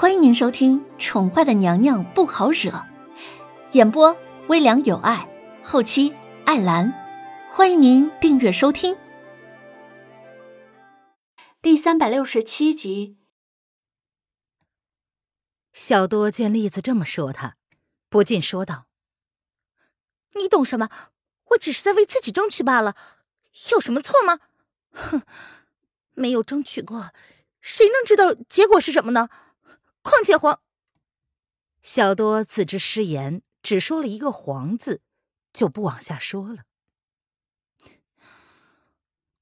欢迎您收听《宠坏的娘娘不好惹》，演播微凉有爱，后期艾兰。欢迎您订阅收听。第三百六十七集。小多见栗子这么说他，不禁说道：“你懂什么？我只是在为自己争取罢了，有什么错吗？哼，没有争取过，谁能知道结果是什么呢？”况且黄，小多自知失言，只说了一个“黄”字，就不往下说了。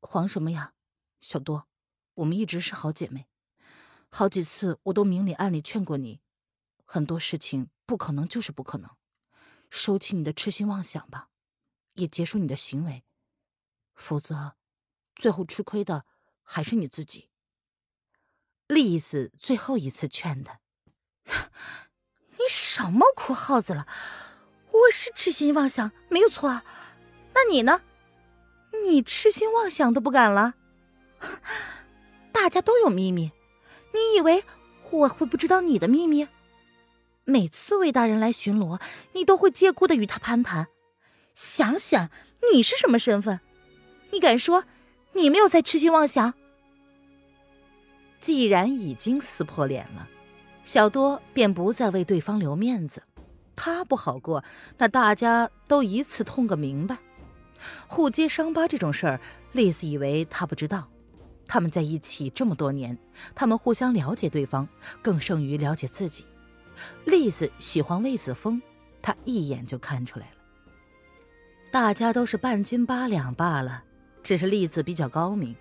黄什么呀，小多，我们一直是好姐妹，好几次我都明里暗里劝过你，很多事情不可能就是不可能，收起你的痴心妄想吧，也结束你的行为，否则，最后吃亏的还是你自己。栗子最后一次劝他：“你少冒哭耗子了！我是痴心妄想，没有错啊。那你呢？你痴心妄想都不敢了？大家都有秘密，你以为我会不知道你的秘密？每次魏大人来巡逻，你都会借故的与他攀谈。想想你是什么身份？你敢说你没有在痴心妄想？”既然已经撕破脸了，小多便不再为对方留面子。他不好过，那大家都一次痛个明白。互揭伤疤这种事儿，丽子以为他不知道。他们在一起这么多年，他们互相了解对方，更胜于了解自己。丽子喜欢魏子峰，他一眼就看出来了。大家都是半斤八两罢了，只是丽子比较高明，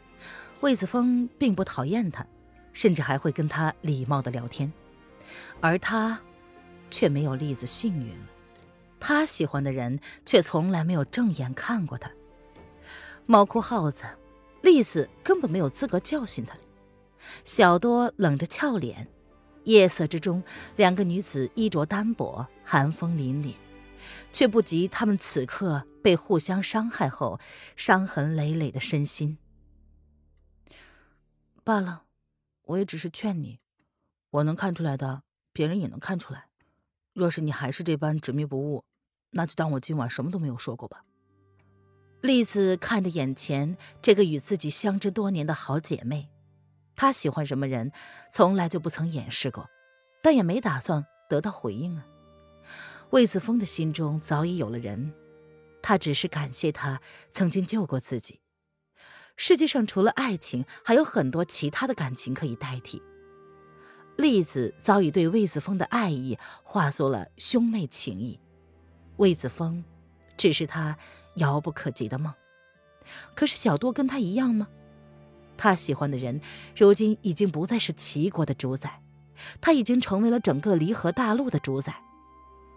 魏子峰并不讨厌他。甚至还会跟他礼貌的聊天，而他却没有栗子幸运了。他喜欢的人却从来没有正眼看过他。猫哭耗子，栗子根本没有资格教训他。小多冷着俏脸，夜色之中，两个女子衣着单薄，寒风凛凛，却不及他们此刻被互相伤害后伤痕累累的身心。罢了。我也只是劝你，我能看出来的，别人也能看出来。若是你还是这般执迷不悟，那就当我今晚什么都没有说过吧。栗子看着眼前这个与自己相知多年的好姐妹，她喜欢什么人，从来就不曾掩饰过，但也没打算得到回应啊。魏子峰的心中早已有了人，他只是感谢他曾经救过自己。世界上除了爱情，还有很多其他的感情可以代替。栗子早已对魏子峰的爱意化作了兄妹情谊，魏子峰只是他遥不可及的梦。可是小多跟他一样吗？他喜欢的人如今已经不再是齐国的主宰，他已经成为了整个离合大陆的主宰。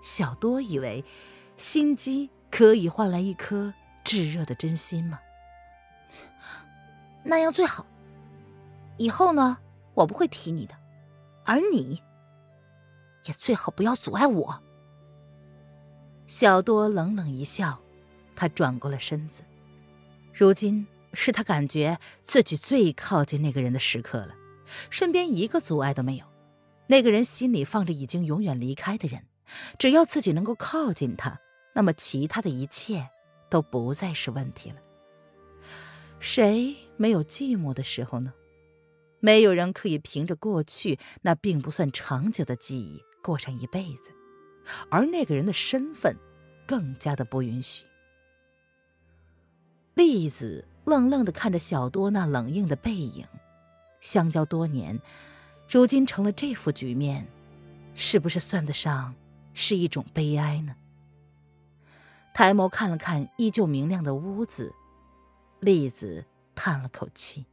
小多以为心机可以换来一颗炙热的真心吗？那样最好。以后呢，我不会提你的，而你也最好不要阻碍我。小多冷冷一笑，他转过了身子。如今是他感觉自己最靠近那个人的时刻了，身边一个阻碍都没有。那个人心里放着已经永远离开的人，只要自己能够靠近他，那么其他的一切都不再是问题了。谁没有寂寞的时候呢？没有人可以凭着过去那并不算长久的记忆过上一辈子，而那个人的身份更加的不允许。栗子愣愣的看着小多那冷硬的背影，相交多年，如今成了这副局面，是不是算得上是一种悲哀呢？抬眸看了看依旧明亮的屋子。栗子叹了口气：“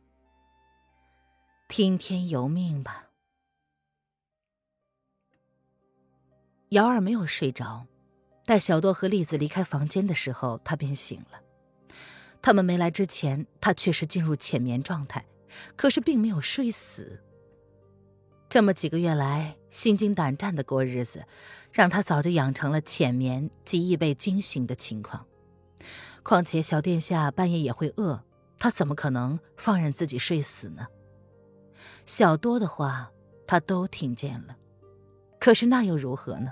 听天由命吧。”瑶儿没有睡着，待小多和栗子离开房间的时候，他便醒了。他们没来之前，他确实进入浅眠状态，可是并没有睡死。这么几个月来，心惊胆战的过日子，让他早就养成了浅眠极易被惊醒的情况。况且小殿下半夜也会饿，他怎么可能放任自己睡死呢？小多的话，他都听见了。可是那又如何呢？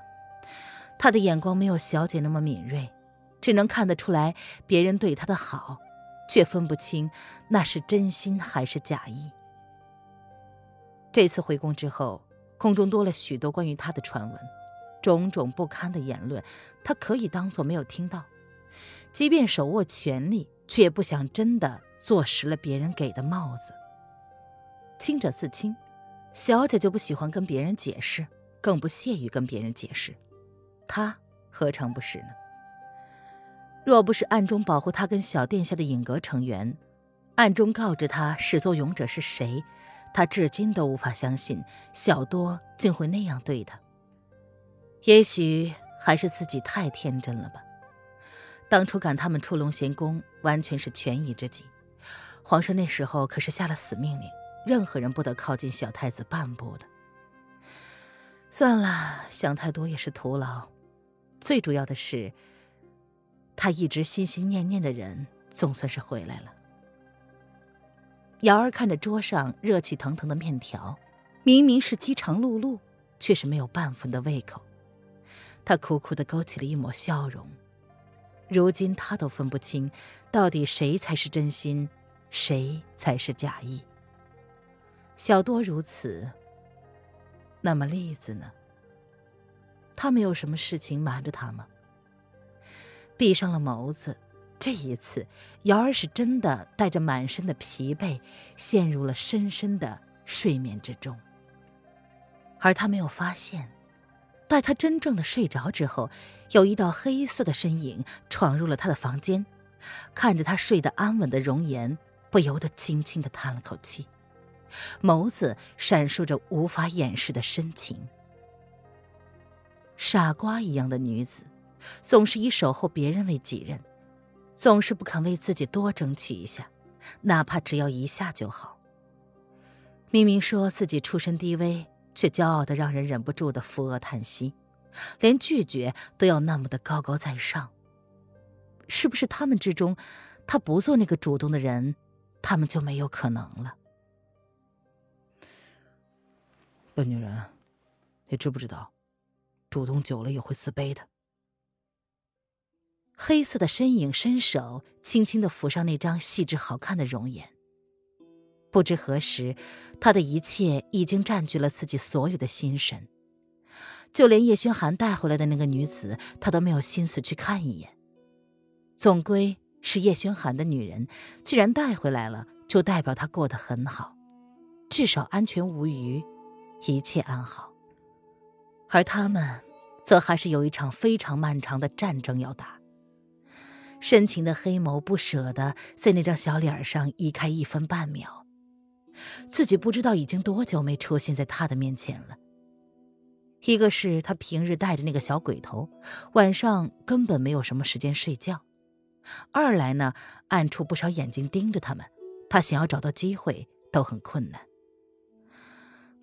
他的眼光没有小姐那么敏锐，只能看得出来别人对他的好，却分不清那是真心还是假意。这次回宫之后，宫中多了许多关于他的传闻，种种不堪的言论，他可以当做没有听到。即便手握权力，却不想真的坐实了别人给的帽子。清者自清，小姐就不喜欢跟别人解释，更不屑于跟别人解释。她何尝不是呢？若不是暗中保护他跟小殿下的影阁成员，暗中告知他始作俑者是谁，他至今都无法相信小多竟会那样对他。也许还是自己太天真了吧。当初赶他们出龙贤宫，完全是权宜之计。皇上那时候可是下了死命令，任何人不得靠近小太子半步的。算了，想太多也是徒劳。最主要的是，他一直心心念念的人总算是回来了。瑶儿看着桌上热气腾腾的面条，明明是饥肠辘辘，却是没有半分的胃口。他苦苦的勾起了一抹笑容。如今他都分不清，到底谁才是真心，谁才是假意。小多如此，那么栗子呢？他没有什么事情瞒着他吗？闭上了眸子，这一次，瑶儿是真的带着满身的疲惫，陷入了深深的睡眠之中。而他没有发现。在他真正的睡着之后，有一道黑色的身影闯入了他的房间，看着他睡得安稳的容颜，不由得轻轻的叹了口气，眸子闪烁着无法掩饰的深情。傻瓜一样的女子，总是以守候别人为己任，总是不肯为自己多争取一下，哪怕只要一下就好。明明说自己出身低微。却骄傲的让人忍不住的扶额叹息，连拒绝都要那么的高高在上。是不是他们之中，他不做那个主动的人，他们就没有可能了？笨女人，你知不知道，主动久了也会自卑的。黑色的身影伸手轻轻的抚上那张细致好看的容颜。不知何时，他的一切已经占据了自己所有的心神，就连叶轩寒带回来的那个女子，他都没有心思去看一眼。总归是叶轩寒的女人，既然带回来了，就代表她过得很好，至少安全无虞，一切安好。而他们，则还是有一场非常漫长的战争要打。深情的黑眸不舍得在那张小脸上移开一分半秒。自己不知道已经多久没出现在他的面前了。一个是他平日带着那个小鬼头，晚上根本没有什么时间睡觉；二来呢，暗处不少眼睛盯着他们，他想要找到机会都很困难。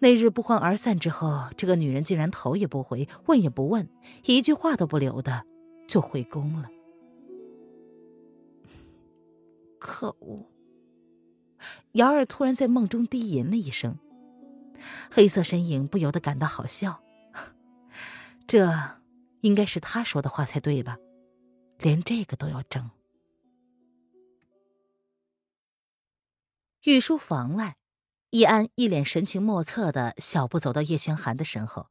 那日不欢而散之后，这个女人竟然头也不回，问也不问，一句话都不留的就回宫了。可恶！瑶儿突然在梦中低吟了一声，黑色身影不由得感到好笑。这应该是他说的话才对吧？连这个都要争。御书房外，易安一脸神情莫测的小步走到叶轩寒的身后，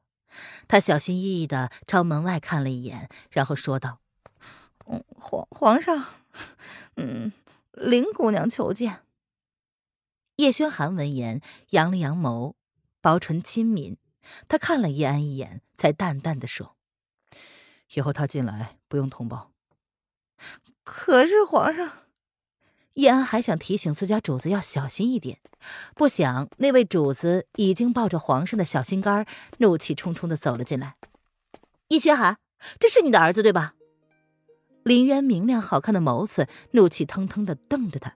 他小心翼翼的朝门外看了一眼，然后说道：“，皇皇上，嗯，林姑娘求见。”叶轩寒闻言，扬了扬眸，薄唇轻抿。他看了叶安一眼，才淡淡的说：“以后他进来不用通报。”可是皇上，叶安还想提醒自家主子要小心一点，不想那位主子已经抱着皇上的小心肝，怒气冲冲的走了进来。叶轩寒，这是你的儿子对吧？林渊明亮好看的眸子，怒气腾腾的瞪着他。